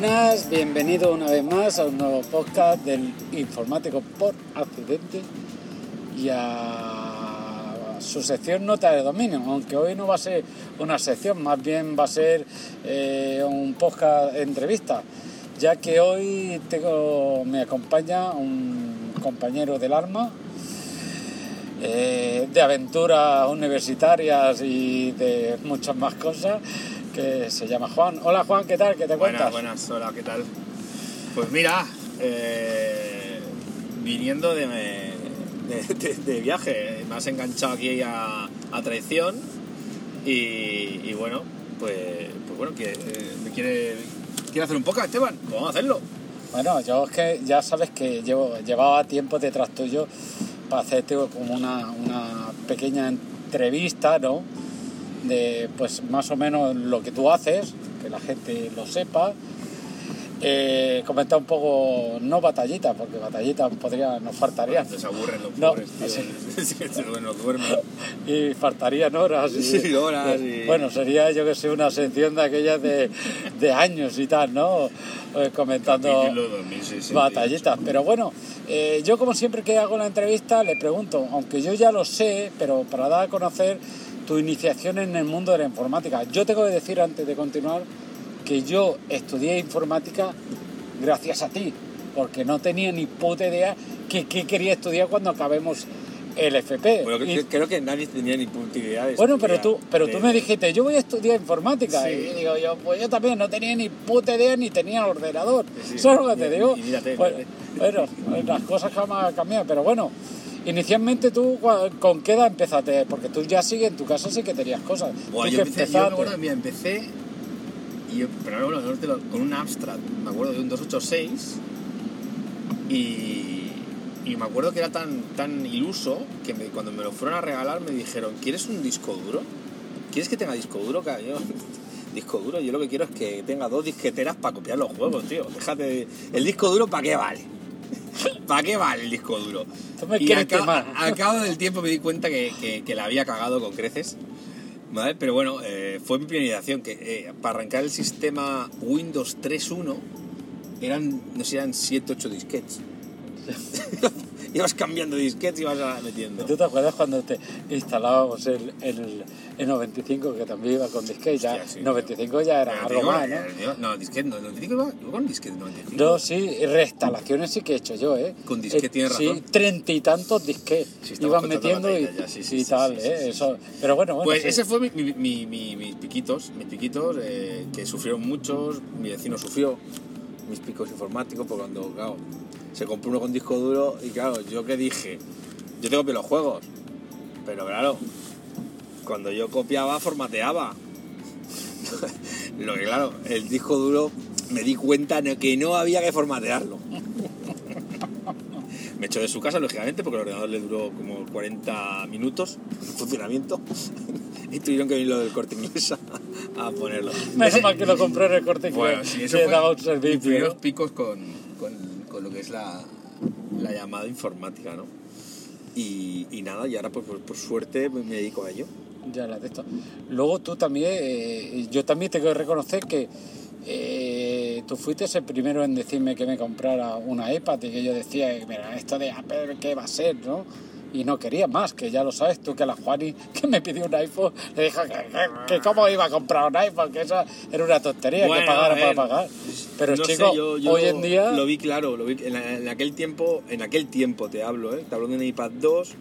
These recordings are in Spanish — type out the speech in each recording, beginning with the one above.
Buenas, bienvenido una vez más a un nuevo podcast del informático por accidente y a su sección nota de dominio, aunque hoy no va a ser una sección, más bien va a ser eh, un podcast entrevista, ya que hoy tengo, me acompaña un compañero del alma, eh, de aventuras universitarias y de muchas más cosas, que se llama Juan. Hola Juan, ¿qué tal? ¿Qué te Buenas, cuentas? buenas, hola, ¿qué tal? Pues mira, eh, viniendo de, de, de- de viaje, me has enganchado aquí a, a traición y, y bueno, pues, pues bueno, que eh, me quiere, quiere hacer un poco, Esteban, pues vamos a hacerlo. Bueno, yo es que ya sabes que llevo, llevaba tiempo detrás tuyo para hacerte como una, una pequeña entrevista, ¿no? De pues más o menos lo que tú haces, que la gente lo sepa. Eh, comentar un poco, no batallitas, porque batallitas podría, nos faltarían. Se aburren los No, pobres, tío. sí. Sí, se duermen. Y faltarían horas. Y, Sí, horas y- Bueno, sería yo que sé una sección de aquellas de, de años y tal, ¿no? Eh, comentando Capítulo 2068. batallitas. Pero bueno, eh, yo como siempre que hago la entrevista le pregunto, aunque yo ya lo sé, pero para dar a conocer tu iniciación en el mundo de la informática. Yo tengo que decir antes de continuar que yo estudié informática gracias a ti, porque no tenía ni puta idea que, que quería estudiar cuando acabemos el FP. Bueno, Y- creo que nadie tenía ni puta idea de bueno, pero tú, pero tú de- me dijiste, yo voy a estudiar informática. Sí. Y digo yo, pues yo también no tenía ni puta idea ni tenía ordenador. Sí, sí. ¿Sabes lo que te digo? y mírate, Bueno, mírate. bueno, las cosas jamás han cambiado, pero bueno. Inicialmente tú, ¿con qué edad empezaste? Porque tú ya sí, en tu casa sí que tenías cosas. Tú yo, empecé, yo me acuerdo, mira, empecé, y yo, pero bueno, con un abstract, me acuerdo de un 286, y, y me acuerdo que era tan, tan iluso que me- cuando me lo fueron a regalar me dijeron, ¿quieres un disco duro? ¿Quieres que tenga disco duro? Yo, disco duro, yo lo que quiero es que tenga dos disqueteras para copiar los juegos, tío. Déjate de- ¿El disco duro para qué vale? ¿Para qué vale el disco duro? Y al cabo- del tiempo me di cuenta que, que, que la había cagado con creces. ¿Vale? Pero bueno, eh, fue mi priorización que eh, para arrancar el sistema Windows 3.1 eran, no sé, eran 7, 8 disquetes. ibas cambiando disquetes y ibas metiendo. ¿Tú te acuerdas cuando te instalábamos el, el, el 95 que también iba con disquete? Ya, sí, 95 ya era algo más, ¿no? eh, digo, No, disquete, no, 95 iba, iba con disquete 95. Yo sí, reinstalaciones sí que he hecho yo, ¿eh? Con disquete Eh, tienes Sí, razón. treinta y tantos disquetes Sí, iban metiendo y, ya, sí, sí, y sí, tal, sí, sí, ¿eh? sí, Eso, pero bueno, bueno. Pues sí. ese fue mi- mi- mi- mis piquitos, mis piquitos, eh, que sufrieron muchos, mi vecino sufrió, mis picos informáticos, porque cuando, claro, se compró uno con disco duro y claro, yo que dije, yo tengo que los juegos, pero claro, cuando yo copiaba, formateaba. Lo que claro, el disco duro me di cuenta de que no había que formatearlo. Me echó de su casa, lógicamente, porque el ordenador le duró como 40 minutos en funcionamiento. y tuvieron que venir lo del corte inglés a, a ponerlo. Menos Ese- mal que lo compré en el corte inglés. Bueno, sí, eso que fue daba un mis servicio. primeros picos con, con, con lo que es la, la llamada informática, ¿no? Y, y nada, y ahora pues, por, por suerte me me dedico a ello. Ya la de esto. Luego tú también, eh, yo también tengo que reconocer que eh, tú fuiste el primero en decirme que me comprara una iPad y que yo decía, mira, esto de Apple, ¿qué va a ser? ¿no? Y no quería más, que ya lo sabes tú, que la Juani que me pidió un iPhone, le dijo que, que, que cómo iba a comprar un iPhone, que eso era una tontería, Bueno, que pagara para pagar. Pero No sé, chico, yo- yo hoy en día... Lo vi claro, lo vi, en, en aquel tiempo, en aquel tiempo te hablo, ¿eh? Te hablo de un iPad 2,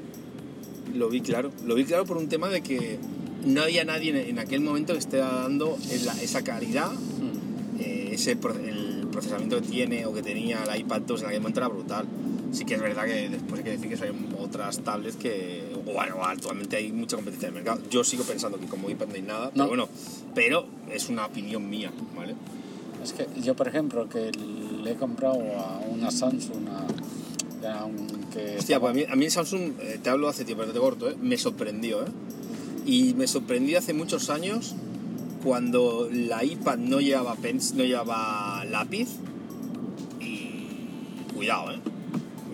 lo vi claro. Lo vi claro por un tema de que no había nadie en, en aquel momento que esté dando esa- calidad Mm. eh, ese el procesamiento que tiene o que tenía el iPad 2 en aquel momento era brutal. Sí que es verdad que después hay que decir que hay otras tablets que, bueno, actualmente hay mucha competencia en el mercado. Yo sigo pensando que como iPad no hay nada, No. pero bueno, pero es una opinión mía, ¿vale? Es que yo, por ejemplo, que le he comprado a una Samsung, a, a un que... Hostia, pues a mí, a mí Samsung, eh, te hablo hace tiempo, no te corto, ¿eh? me sorprendió, ¿eh? Y me sorprendió hace muchos años cuando la iPad no llevaba pens, no llevaba lápiz y cuidado, ¿eh?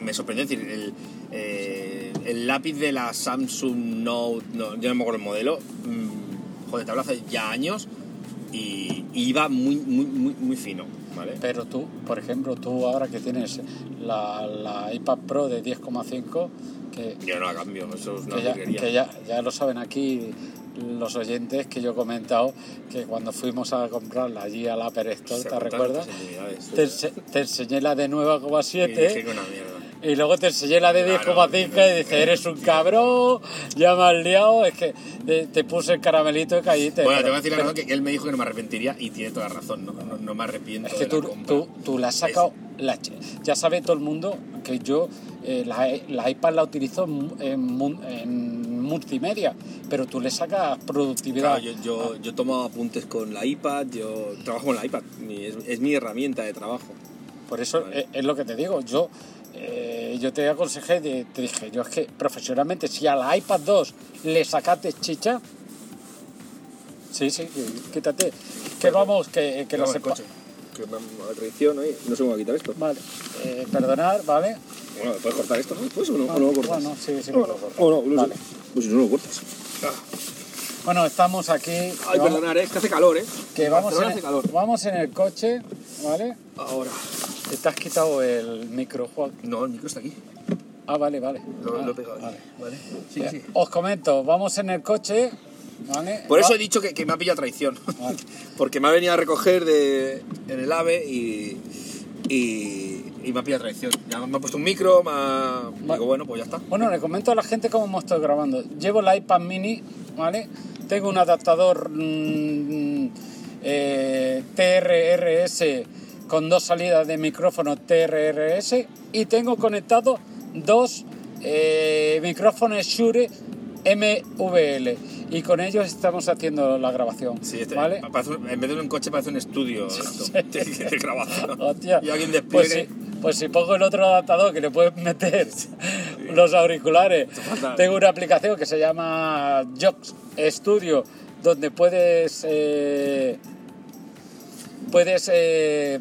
Me sorprendió, es decir, el, eh, el lápiz de la Samsung Note, no, yo no me acuerdo el modelo, mm, joder, te hablo hace ya años y, y iba muy, muy, muy, muy fino. ¿vale? Pero tú, por ejemplo, tú ahora que tienes la, la iPad Pro de 10,5, que, Yo no la cambio, eso es una que, ya, que ya, ya lo saben aquí los oyentes, que yo he comentado que cuando fuimos a comprarla allí a la Apple Store, ¿te recuerdas? Te, ense- te enseñé la de dije 9,7 que una mierda. Y luego te enseñé la de Claro, 10,5 y dices, no, eres un cabrón, ya me has liado, es que te, te puse el caramelito y caíste. Bueno, te voy a decir la razón que él me dijo que no me arrepentiría y tiene toda la razón, no, no, no me arrepiento Es que de tú, la compra. tú, tú la has sacado, la ya sabe todo el mundo que yo eh, la, la iPad la utilizo en, mu- en mu- en multimedia, pero tú le sacas productividad. Claro, yo, yo, yo tomo apuntes con la iPad, yo trabajo con la iPad, es, es mi herramienta de trabajo. Por eso Vale. es, es lo que te digo. Yo, eh, yo te aconsejé, te, te dije, yo es que profesionalmente, si a la iPad 2 le sacaste chicha, sí, sí, quítate. Que vamos, que, que lo sepa. Que me a la traición ahí, no sé cómo quitar esto. Vale, eh, perdonar, ¿vale? Bueno, ¿puedes cortar esto? ¿no? ¿Puedes o no? ¿O no lo cortas? bueno, sí, sí, No, lo no, puedo cortar. o no, no sé. Vale. Pues si no lo cortas. Bueno, estamos aquí. Ay, vamos- perdonar, eh, es que hace calor, ¿eh? que vamos en, hace calor. vamos en el coche, ¿vale? Ahora. Que Te has quitado el micro, Juan. No, el micro está aquí. Ah, vale, vale. Lo, Ah, lo he pegado aquí. vale. Vale. Sí, sí. Os comento, vamos en el coche, ¿vale? Por eso he dicho que, que me ha pillado traición. Porque me ha venido a recoger de, en el AVE y, y, y me ha pillado traición. Ya me ha puesto un micro, me ha... Digo, bueno, pues ya está. Bueno, le comento a la gente cómo me estoy grabando. Llevo la iPad mini, ¿vale? Tengo un adaptador mm, eh, TRRS con dos salidas de micrófono TRRS y tengo conectado dos eh, micrófonos Shure MVL y con ellos estamos haciendo la grabación. Sí, este- ¿vale? parece en vez de un coche parece un estudio de, de grabación. Hostia, Y alguien pues, despliegue... si, pues si pongo el otro adaptador que le puedes meter los auriculares, tengo una aplicación que se llama Jox Studio donde puedes eh, puedes eh,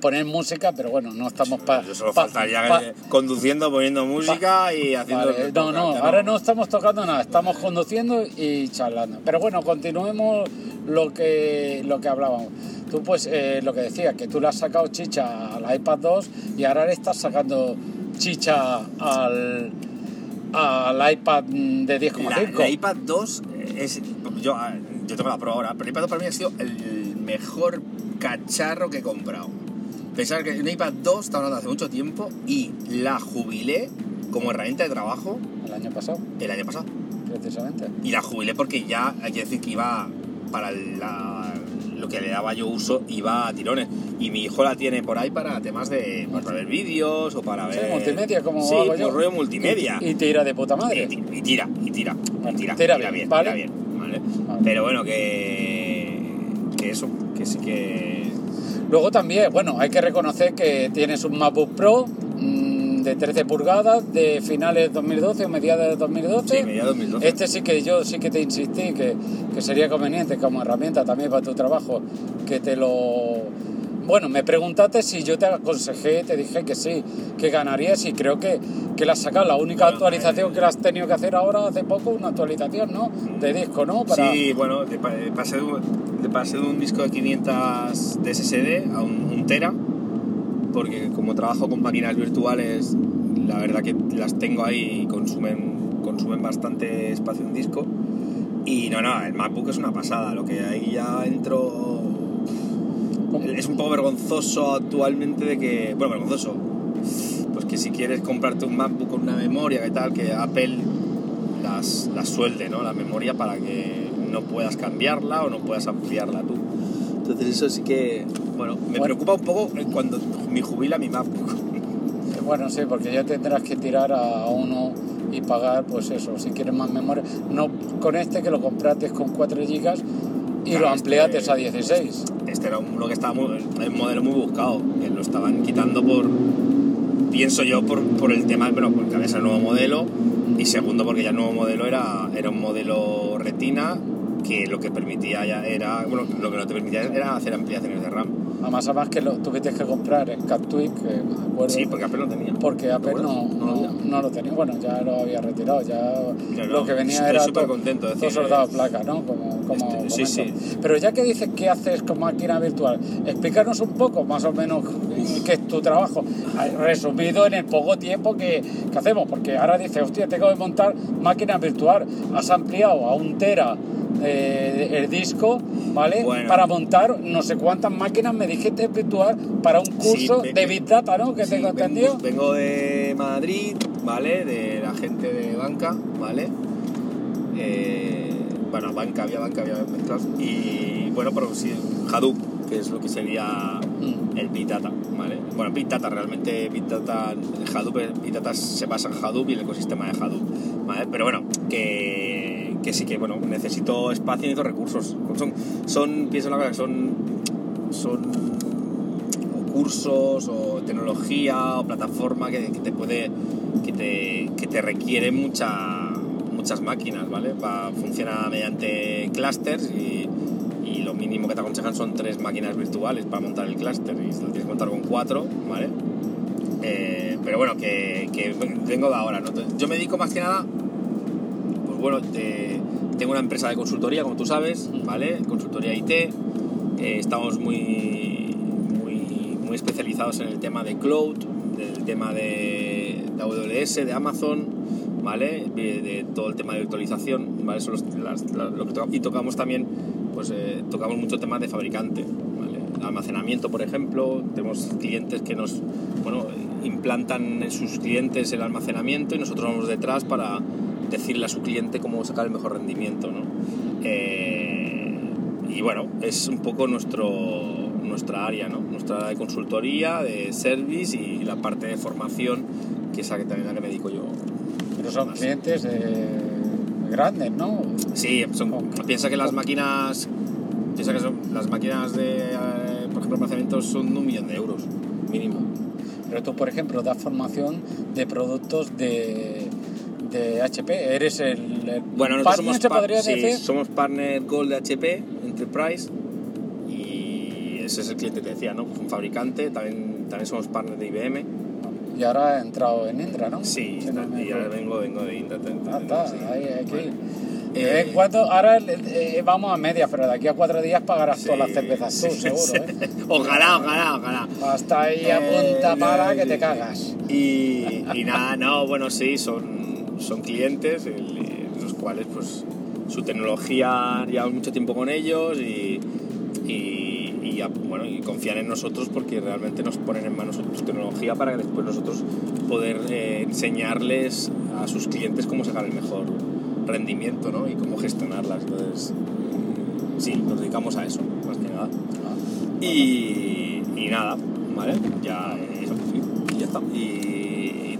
poner música, pero bueno, no estamos para... Yo solo faltaría conduciendo, poniendo música y haciendo... Vale, no, no, ahora no estamos tocando nada, estamos conduciendo y charlando. Pero bueno, continuemos lo que, lo que hablábamos. Tú pues eh, lo que decía, que tú le has sacado chicha al iPad 2 y ahora le estás sacando chicha al, al iPad de La, 10,5. la iPad 2 es... Yo, yo tengo la Pro ahora, pero la iPad 2 para mí ha sido el mejor cacharro que he comprado. Pensar que una iPad 2 estaba hablando hace mucho tiempo y la jubilé como herramienta de trabajo El año pasado, el año pasado. precisamente. Y la jubilé porque ya hay que decir que iba para la- lo que le daba yo uso, iba a tirones. Y mi hijo la tiene por ahí para temas de pues, para ver vídeos o para Sí, ver. multimedia, como sí, hago yo. rollo multimedia. Y, y tira de puta madre. Y, y tira, y tira, y tira, tira tira bien, bien, ¿vale? tira bien, ¿vale? Pero bueno, que, que eso, que sí que... Luego también, bueno, hay que reconocer que tienes un MacBook Pro mm, de 13 pulgadas de finales de 2012 o mediados de 2012. Sí, media 2012. Este sí que yo sí que te insistí que, que sería conveniente como herramienta también para tu trabajo que te lo... Bueno, me preguntaste si yo te aconsejé, te dije que sí, que ganarías y creo que, que la has sacado. La única Bueno, actualización eh, que la has tenido que hacer ahora hace poco, una actualización, ¿no? De disco, ¿no? Para... Sí, bueno, de, pa- de pasé, de, un- de pasé de un disco de 500 de SSD a un, un tera, porque como trabajo con máquinas virtuales, la verdad que las tengo ahí y consumen, consumen bastante espacio en disco. Y no, no, el MacBook es una pasada, lo que ahí ya entro... Es un poco vergonzoso actualmente de que... Bueno, vergonzoso. Pues que si quieres comprarte un MacBook con una memoria, que tal, que Apple las, las suelde, ¿no? La memoria para que no puedas cambiarla o no puedas ampliarla tú. Entonces eso sí que, bueno, me Bueno. preocupa un poco cuando me jubila mi MacBook. Bueno, sí, porque ya tendrás que tirar a uno y pagar, pues eso, si quieres más memoria. No con este que lo compraste con 4 gigas y Claro, lo ampliaste este- a 16. Este era uno que estaba muy, un modelo muy buscado, que lo estaban quitando por, pienso yo, por, por el tema, bueno, porque había el nuevo modelo y segundo porque ya el nuevo modelo era, era un modelo retina que lo que permitía ya era, bueno, lo que no te permitía era hacer ampliaciones de RAM. Además, además que lo tuviste que comprar en CapTweak, que me acuerdo. Sí, porque Apple no tenía. porque Apple ¿Te no, no, lo había. no lo tenía. Bueno, ya lo había retirado. Ya lo no, que venía era súper todo, contento de todo soldado placa, ¿no? Como, como Este, sí, sí. Pero ya que dices que haces con máquina virtual, explícanos un poco, más o menos, qué es tu trabajo, resumido en el poco tiempo que, que hacemos. Porque ahora dices, hostia, tengo que montar máquina virtual. Has ampliado a un tera eh, el disco, ¿vale? Bueno. Para montar no sé cuántas máquinas me dijiste virtual para un curso ve- de Big Data, ¿no? Que Sí, tengo entendido. Vengo de Madrid, ¿vale? De la gente de banca, ¿vale? Eh, bueno, banca, había banca, había mezclados. Y bueno, pero sí, Hadoop, que es lo que sería Mm. el Big Data, ¿vale? Bueno, Big Data, realmente Big Data, Hadoop, Big Data se basa en Hadoop y el ecosistema de Hadoop, ¿vale? Pero bueno, que, que sí que, bueno, necesito espacio necesito recursos. Son, son pienso una cosa, son, son o cursos o tecnología o plataforma que, que te puede, que te, que te requiere mucha, muchas máquinas, ¿vale? Va, funciona mediante clusters y, y lo mínimo que te aconsejan son tres máquinas virtuales para montar el clúster y lo tienes que montar con cuatro, ¿vale? Eh, pero bueno, que, que vengo de ahora, ¿no? Yo me dedico más que nada, bueno, te- tengo una empresa de consultoría, como tú sabes, ¿vale? Consultoría IT, eh, estamos muy, muy, muy especializados en el tema de cloud, del tema de, de AWS, de Amazon, ¿vale? De, de todo el tema de virtualización, ¿vale? Son los- las- lo que to- y tocamos también, pues eh, tocamos mucho temas de fabricante, ¿vale? Almacenamiento, por ejemplo, tenemos clientes que nos, bueno, implantan en sus clientes el almacenamiento y nosotros vamos detrás para decirle a su cliente cómo sacar el mejor rendimiento, ¿no? Eh, y bueno, es un poco nuestro, nuestra área, ¿no? Nuestra área de consultoría, de service y la parte de formación, que es a que también a la que me dedico yo. Pero son Más. clientes eh, grandes, ¿no? Sí, son- piensa que las máquinas, piensa que son, las máquinas de, eh, por ejemplo, almacenamiento son un millón de euros, mínimo. Pero tú, por ejemplo, das formación de productos de, de HP. Eres el, el Bueno, nosotros partner, somos, se podría sí, decir. somos partner Gold de HP, Enterprise, y ese es el cliente que te decía, ¿no? Pues un fabricante, también, también somos partner de IBM. Y ahora he entrado en Indra, ¿no? Sí, no y ahora vengo, vengo de Internet. Ah, está, ahí, aquí. De Eh, cuando, ahora eh, vamos a media, pero de aquí a cuatro días pagarás Sí, todas las cervezas tú, sí, seguro, sí. ¿eh? Ojalá, ojalá, ojalá. Hasta ahí a Eh, para que sí, te sí. cagas. Y, y nada, no, bueno, sí, son, son clientes, el- los cuales pues su tecnología llevamos mucho tiempo con ellos y, y, y bueno, y confían en nosotros porque realmente nos ponen en manos su tecnología para que después nosotros poder eh, enseñarles a sus clientes cómo sacar el mejor rendimiento ¿no? y cómo gestionarlas. Entonces, sí, nos dedicamos a eso, más que nada. Y, y nada, ¿vale? Ya, eso, sí, y ya está. Y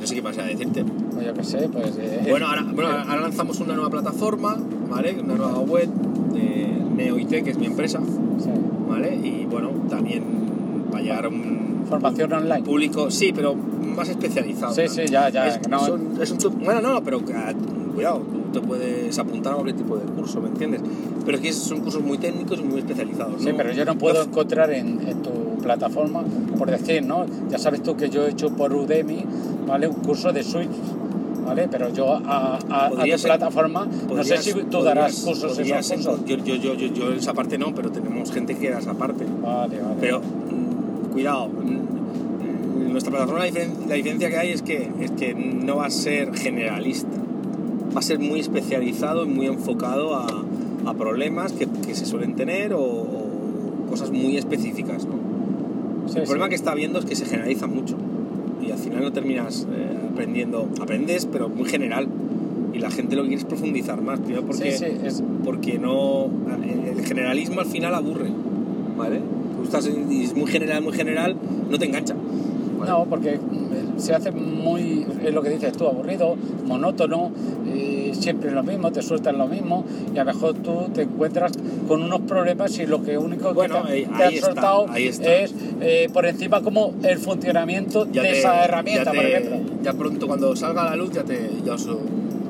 no sé qué más a decirte. Pues yo qué sé, pues... eh, Bueno ahora, bueno, ahora lanzamos una nueva plataforma, ¿vale? Una nueva web de NeoIT, que es mi empresa, sí. ¿vale? Y bueno, también va a llegar a un Formación online. público, sí, pero más especializado. Sí, ¿no? sí, ya, ya, Es, no- son- es un bueno, no, pero ah, cuidado, tú te puedes apuntar a cualquier tipo de curso, ¿me entiendes? Pero es que son cursos muy técnicos y muy especializados. Sí, ¿no? pero yo no puedo encontrar en, en tu plataforma, por decir, ¿no? Ya sabes tú que yo he hecho por Udemy, ¿vale? Un curso de Switch, ¿vale? Pero yo a, a- a tu Podrías- plataforma, no sé si tú darás podrías- cursos en esos cursos. Yo, yo, yo, yo, yo esa parte no, pero tenemos gente que da esa parte. Vale, vale. Pero mm, cuidado, mm, en nuestra plataforma la, diferen- la diferencia que hay es que, es que no va a ser generalista, va a ser muy especializado y muy enfocado a, a problemas que, que se suelen tener o, o cosas muy específicas. ¿no? Sí, El problema sí. que está viendo es que se generaliza mucho y al final no terminas eh, aprendiendo, aprendes pero muy general y la gente lo que quiere es profundizar más, primero porque, Sí, es, porque no, el el generalismo al final aburre, ¿vale? Tú estás y es muy general, muy general, no te engancha. ¿vale? No, porque mm, se hace muy, es lo que dices tú, aburrido, monótono, eh, siempre lo mismo, te sueltan lo mismo y a lo mejor tú te encuentras con unos problemas y lo que único Bueno, que te, ahí- te han está, soltado es eh, por encima como el funcionamiento Ya de te- esa herramienta, ya te- por ejemplo. Ya pronto cuando salga a la luz ya te ya os,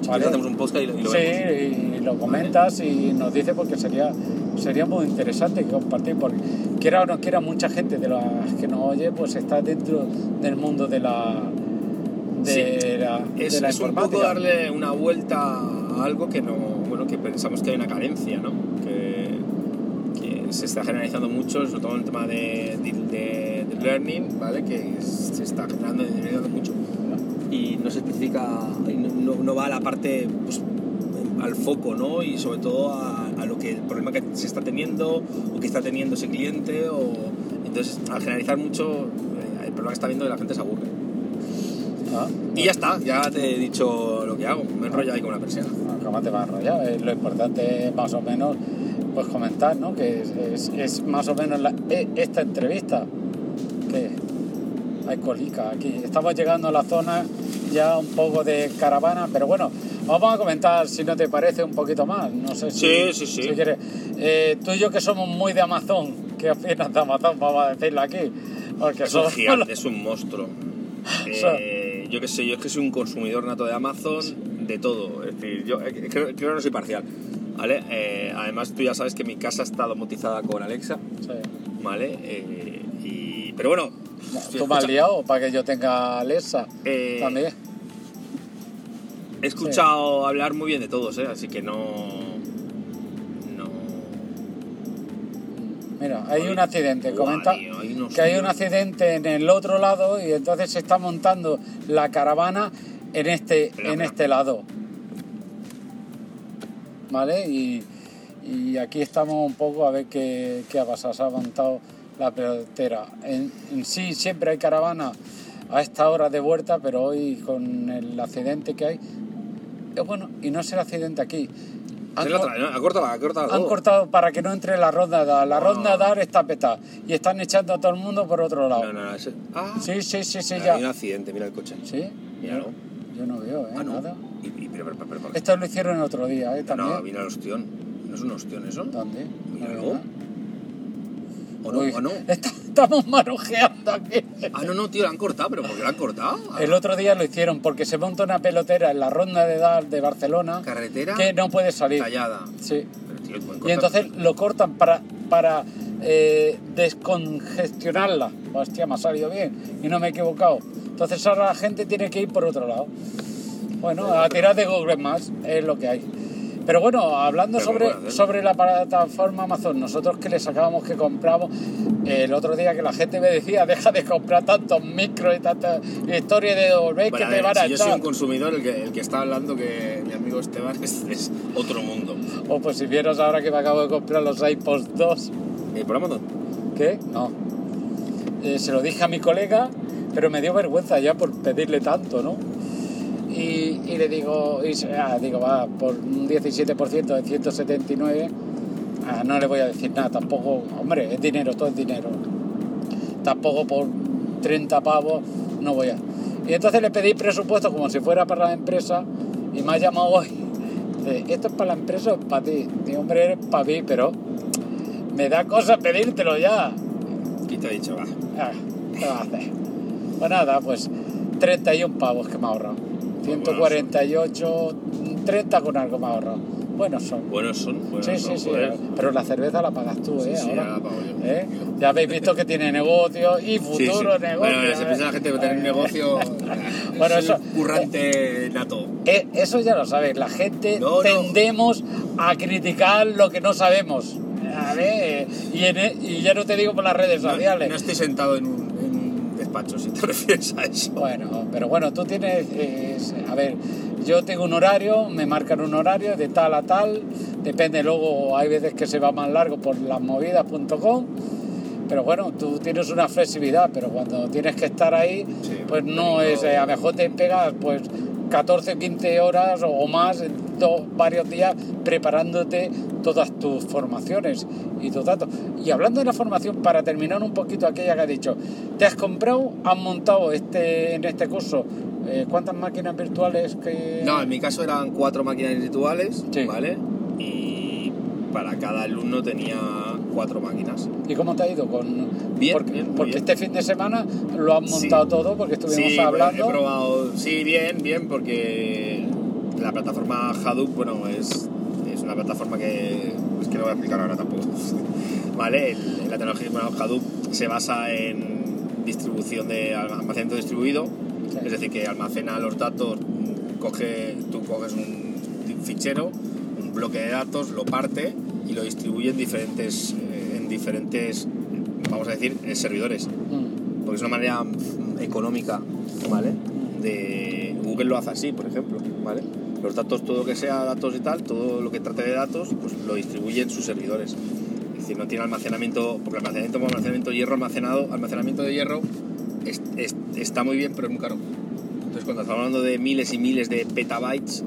Vale. hacemos un podcast y lo, y lo Sí, vemos. y lo comentas y nos dice porque sería sería muy interesante compartir, porque quiera o no quiera, mucha gente de las que nos oye, pues está dentro del mundo de la. De Sí. la, Es, de la es un poco darle una vuelta a algo que no, bueno, que pensamos que hay una carencia, ¿no? Que, que se está generalizando mucho, sobre todo en el tema de, de, de- de learning, ¿vale? Que se está generando y generando mucho. Y no se especifica, no, va a la parte, pues, al foco, ¿no? Y sobre todo a, a lo que el problema que se está teniendo o que está teniendo ese cliente o entonces al generalizar mucho eh, el problema que está viendo es que la gente se aburre. Ah, Y ya está, ya te he dicho lo que hago. Me enrollo ahí con una persiana. bueno, ¿Cómo te vas a enrollar? Eh, Lo importante es más o menos pues comentar, ¿no? Que es, es- es más o menos la- e- esta entrevista. Que hay colica aquí. Estamos llegando a la zona ya un poco de caravana, pero bueno, vamos a comentar si no te parece un poquito más. No sé si, Sí, sí, sí. si quieres. Eh, tú y yo que somos muy de Amazon, ¿qué opinas de Amazon? Vamos a decirlo aquí. Porque Es un gigante, es un monstruo. Eh, yo qué sé, yo es que soy un consumidor nato de Amazon, de todo. Es decir, yo eh, creo, creo que no soy parcial. ¿Vale? Eh, además, tú ya sabes que mi casa está domotizada con Alexa. Sí. ¿Vale? Eh, y, pero bueno. Tú me has escucha, liado para que yo tenga Alexa eh, también. He escuchado hablar muy bien de todos, ¿eh? Así que. No. Mira, hay Ay, un accidente. Comenta que hay un accidente en el otro lado y entonces se está montando la caravana en este, en este lado. ¿Vale? Y, y aquí estamos un poco a ver qué, qué ha pasado. Se ha montado la pelotera. En, en sí siempre hay caravana a esta hora de vuelta, pero hoy con el accidente que hay... Bueno, y no es el accidente aquí. Han ¿no? Cortado para que no entre la ronda DAR. La ronda DAR está petada y están echando a todo el mundo por otro lado. No, no, no. ese- Ah, Sí, sí, sí, sí, Mira, Hay un ya. accidente, mira el coche. Sí, Míralo. yo no veo, ¿eh? Ah, no. Nada. Y, y- pero, pero, pero, pero- Esto lo hicieron el otro día, ¿eh? No, También. mira el ostión. ¿No es un ostión eso? ¿Dónde? Míralo. ¿O no? Uy, ¿O no? Estamos marujeando aquí. Ah, no, no, tío, la han cortado, pero ¿por qué la han cortado? El otro día lo hicieron porque se monta una pelotera en la ronda de DAR de Barcelona Carretera que no puede salir. tallada. Sí. Tío, Y entonces lo cortan para, para eh, descongestionarla. Hostia, me ha salido bien y no me he equivocado. Entonces ahora la gente tiene que ir por otro lado. Bueno, a tirar de Google Maps es lo que hay. Pero bueno, hablando Pero sobre, ¿cómo puede hacer? sobre la plataforma Amazon, nosotros que le sacábamos que compramos, el otro día que la gente me decía, deja de comprar tantos micros y tantas historias de devolver Bueno, que te van a si yo soy un consumidor, el que, el que está hablando, que mi amigo Esteban, es, es otro mundo. O pues si vieras ahora que me acabo de comprar los iPods 2, Eh, ¿Por Amazon? ¿Qué? No. Eh, se lo dije a mi colega, pero me dio vergüenza ya por pedirle tanto, ¿no? Y, y le digo, y ah, digo, va, por un 17% de 179, ah, no le voy a decir nada, tampoco, hombre, es dinero, todo es dinero. Tampoco por 30 pavos no voy a. Y entonces le pedí presupuesto como si fuera para la empresa y me ha llamado hoy. Dice, ¿esto es para la empresa o para ti? Digo, hombre, eres para mí, pero me da cosa pedírtelo ya. ¿Quién te ha dicho? Va. Ah, ¿Qué vas a hacer? Pues nada, pues 31 pavos que me ha ahorrado. 148, 30 con algo ha ahorrado. Buenos son. Buenos son. Buenos Sí, sí, sí. joder. Pero la cerveza la pagas tú, ¿eh? Sí, sí, Ahora. ya la pago yo. ¿Eh? Ya habéis visto que tiene negocio y futuro negocio. Bueno, se ¿eh? piensa la gente que un negocio. Bueno, soy eso- currante nato. Eh, Eso ya lo sabes, la gente No, no. tendemos a criticar lo que no sabemos. A ver, y, en e- y ya no te digo por las redes No, sociales. no estoy sentado en un despacho, si te refieres a eso. Bueno, pero bueno, tú tienes, eh, a ver, yo tengo un horario, me marcan un horario de tal a tal, depende luego, hay veces que se va más largo por lasmovidas.com, pero bueno, tú tienes una flexibilidad, pero cuando tienes que estar ahí, Sí, pues no es, eh, a lo mejor te pegas pues 14, 15 horas o, o más, en do- varios días preparándote todas tus formaciones y tus datos. Y hablando de la formación, para terminar un poquito aquella que has dicho, te has comprado, has montado este, en este curso, eh, ¿cuántas máquinas virtuales que...? No, en mi caso eran cuatro máquinas rituales, Sí. ¿vale? Y para cada alumno tenía cuatro máquinas. ¿Y cómo te ha ido? Con... Bien, porque, bien, porque bien. este fin de semana lo Sí. montado todo porque estuvimos sí, hablando. he probado, sí, bien, bien, porque la plataforma Hadoop, bueno, es, es una plataforma que, pues, que no voy a explicar ahora tampoco. ¿Vale? El- la tecnología bueno, Hadoop se basa en distribución de almacenamiento distribuido, Sí. es decir, que almacena los datos, coge, tú coges un fichero, un bloque de datos, lo parte y lo distribuye en diferentes, eh, en diferentes vamos a decir, eh, servidores Mm. porque es una manera económica, ¿vale? De Google lo hace así, por ejemplo, ¿vale? Los datos, todo lo que sea datos y tal, todo lo que trate de datos, pues lo distribuye en sus servidores. Es decir, no tiene almacenamiento, porque almacenamiento, almacenamiento de hierro almacenado, almacenamiento de hierro es- es- está muy bien, pero es muy caro. Entonces, cuando estamos hablando de miles y miles de petabytes,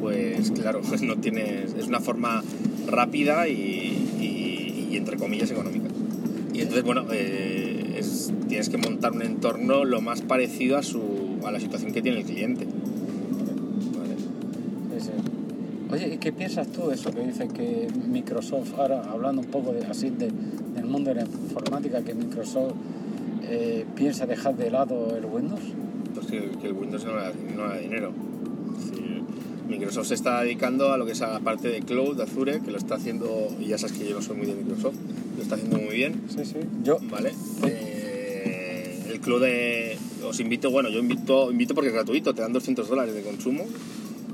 pues claro, no tienes, es una forma rápida y, y- y, entre comillas económica. Y entonces, bueno, eh, es- tienes que montar un entorno lo más parecido a, su, a la situación que tiene el cliente. ¿vale? Sí, sí. Oye, ¿y qué piensas tú de eso que dice que Microsoft, ahora hablando un poco de, así de- del mundo de la informática, que Microsoft eh, piensa dejar de lado el Windows? Pues que, que el Windows no da, no da dinero. Microsoft se está dedicando a lo que es a la parte de cloud, de Azure, que lo está haciendo, y ya sabes que yo no soy muy de Microsoft, lo está haciendo muy bien. Sí, sí. Yo, ¿vale? Eh, el club de... Os invito, bueno, yo invito, invito porque es gratuito, te dan 200 dólares de consumo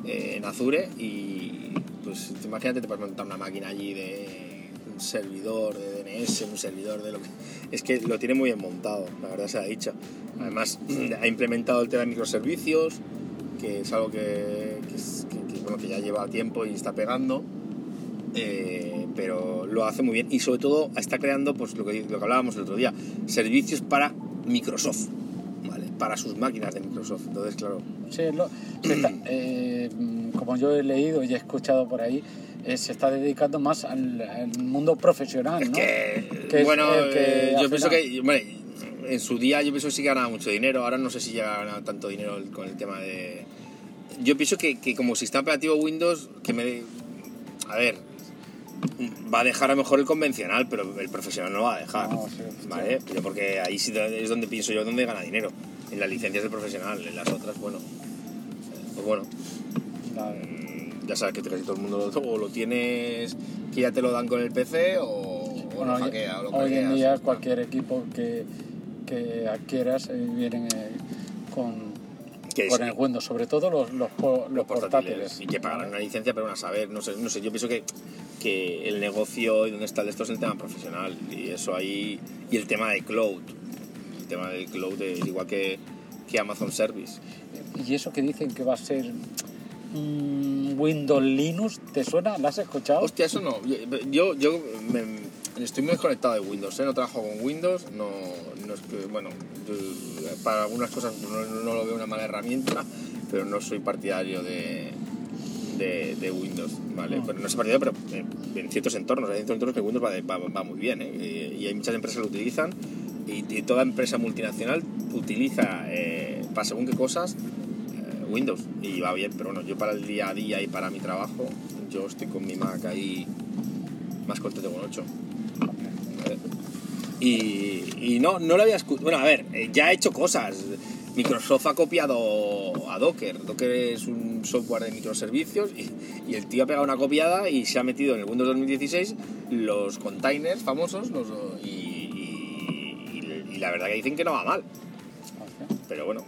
eh, en Azure y pues imagínate, te puedes montar una máquina allí de un servidor de DNS, un servidor de lo que... Es que lo tiene muy bien montado, la verdad se ha dicho. Además, ha implementado el tema de microservicios, que es algo que, que es- que- bueno, que ya lleva tiempo y está pegando. Eh, pero lo hace muy bien y sobre todo está creando pues lo que, lo que hablábamos el otro día servicios para Microsoft ¿vale? para sus máquinas de Microsoft entonces claro sí, lo- está- eh, como yo he leído y he escuchado por ahí, eh, se está dedicando más al, al mundo profesional, es ¿no? que, Que es bueno que eh, yo pienso que hombre, en su día yo pienso que sí ganaba mucho dinero ahora no sé si ya gana tanto dinero con el tema de yo pienso que, que como sistema operativo Windows que me a ver va a dejar a lo mejor el convencional pero el profesional no lo va a dejar No, sí, sí. ¿vale? Pero porque ahí sí es donde pienso yo donde gana dinero, en las licencias del profesional, en las otras, bueno, pues bueno, mm, ya sabes que casi todo el mundo lo, o lo tienes que ya te lo dan con el PC o, o Bueno, lo hackea, o lo hoy en día cualquier equipo que, que adquieras eh, vienen eh, con, con el Windows, sobre todo los, los, po- los portátiles. y que pagarán una licencia pero a saber no sé no sé yo pienso que, que el negocio y dónde está esto es el tema profesional y eso ahí y el tema de cloud el tema del cloud es igual que, que Amazon Service Y eso que dicen que va a ser mm, Windows Linux, ¿te suena? ¿Lo has escuchado? Hostia, eso no. Yo, yo me- estoy muy desconectado de Windows, ¿eh? no trabajo con Windows, no, no es que, bueno, para algunas cosas no, no lo veo una mala herramienta, pero no soy partidario de, de, de Windows, ¿vale? Mm. Pero no soy partidario, pero en, en ciertos entornos, hay ciertos entornos que Windows va, va- va muy bien, ¿eh? Y, hay muchas empresas que lo utilizan y, y toda empresa multinacional utiliza eh, para según qué cosas eh, Windows y va bien, pero bueno, yo para el día a día y para mi trabajo, yo estoy con mi Mac ahí más contento con 8. Y, y no, no lo había escuchado. Bueno, a ver, eh, ya ha hecho cosas. Microsoft ha copiado a Docker. Docker es un software de microservicios y, y el tío ha pegado una copiada y se ha metido en el Windows 2016 los containers famosos los, y, y- y la verdad que dicen que no va mal. Pero bueno,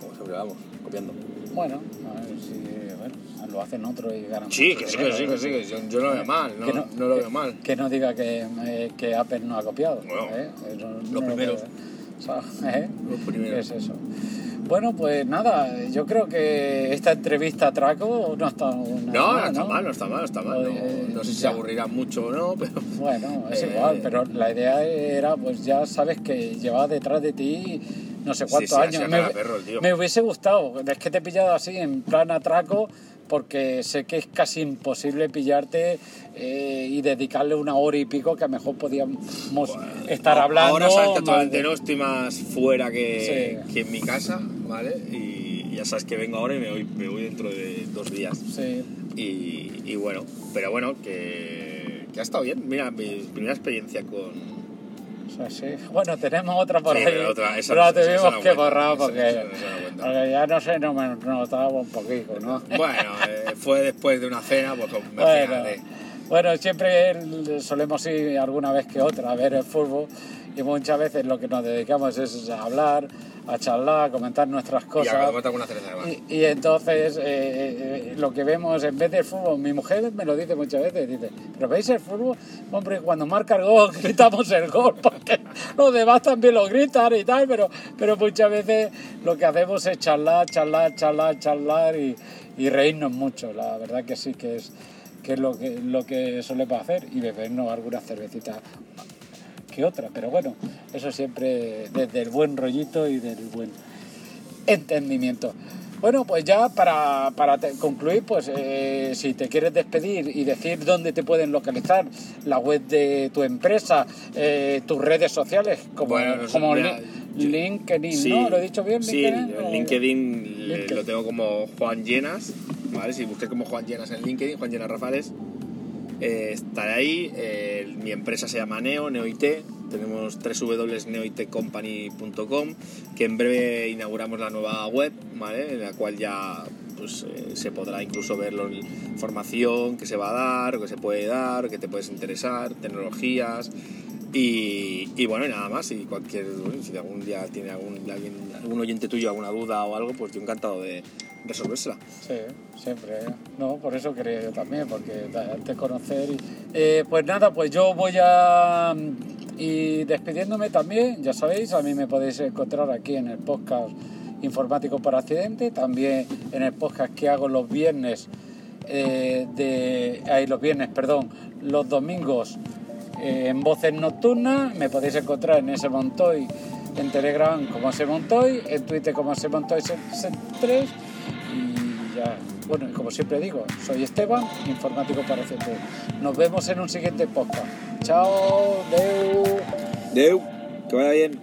como siempre vamos, copiando. Bueno, a ver si bueno, lo hacen otros y ganan. Sí, que sí, que dinero, sí, ¿eh? que sí, que yo, yo no lo veo mal, no, Que no lo veo mal. Que no diga que, eh, que Apple no ha copiado. Bueno, ¿eh? No los lo primeros. o sea, ¿eh? Los primeros. Es eso. Bueno, pues nada, yo creo que esta entrevista a Traco no está No, no mal, está mal, no está mal, no está mal. No, sé si se aburrirá mucho o no, pero Bueno, es Eh, igual, pero la idea era, pues ya sabes que llevaba detrás de ti no sé cuántos sí, años. perro me hubiese gustado, es que te he pillado así en plan atraco, porque sé que es casi imposible pillarte eh, y dedicarle una hora y pico que a lo mejor podíamos estar hablando. Ahora actualmente de- no estoy más fuera que, Sí. que en mi casa, ¿vale? Y ya sabes que vengo ahora y me voy, me voy dentro de dos días. Sí, Y, y bueno, pero bueno, que, que ha estado bien. Mira, mi primera experiencia con, Bueno, tenemos otra por Sí, ahí. pero otra, esa pero no- la esa tuvimos que borrar porque, ya no sé, no me notaba un poquito, ¿no? Bueno, eh, fue después de una cena, pues Bueno, imagínate. Bueno, siempre solemos ir alguna vez que otra a ver el fútbol y muchas veces lo que nos dedicamos es a hablar, a charlar, a comentar nuestras cosas. Y, y, entonces eh, eh, lo que vemos en vez del fútbol, mi mujer me lo dice muchas veces, dice, pero veis el fútbol, hombre, cuando marca el gol gritamos el gol, porque los demás también lo gritan y tal, pero, pero muchas veces lo que hacemos es charlar, charlar, charlar, charlar y, y reírnos mucho, la verdad que sí que es que es lo que, lo que solemos hacer y bebernos algunas cervecitas que otra, pero bueno, eso siempre desde el buen rollito y del buen entendimiento. Bueno, pues ya para, para concluir, pues eh, si te quieres despedir y decir dónde te pueden localizar, la web de tu empresa, eh, tus redes sociales, como, como LinkedIn, ¿no? ¿Lo he dicho bien? Sí, LinkedIn, lo tengo como Juan Llenas, ¿vale? Si busqué como Juan Llenas en LinkedIn, Juan Llenas Rafales, eh, estaré ahí. Eh, mi empresa se llama Neo, NeoIT. Tenemos www.neoitcompany.com, que en breve inauguramos la nueva web. En la cual ya pues, eh, se podrá incluso ver la información que se va a dar, o que se puede dar, que te puedes interesar, tecnologías. Y, bueno, y nada más, y cualquier, si algún día tiene algún, algún oyente tuyo alguna duda o algo, pues yo encantado de, resolvérsela. Sí, siempre. ¿eh? No, por eso quería yo también, porque de conocer. Y, eh, pues nada, pues yo voy a. Y despidiéndome también, ya sabéis, a mí me podéis encontrar aquí en el podcast Informático por Accidente, también en el podcast que hago los viernes, eh, de, ahí los viernes, perdón, los domingos en Voces Nocturnas, me podéis encontrar en ese Montoy en Telegram como se Montoy, en Twitter como se Montoy 3 y ya, bueno, como siempre digo, soy Esteban, informático para CT. Nos vemos en un siguiente podcast. Chao, Deu. Deu, que vaya bien.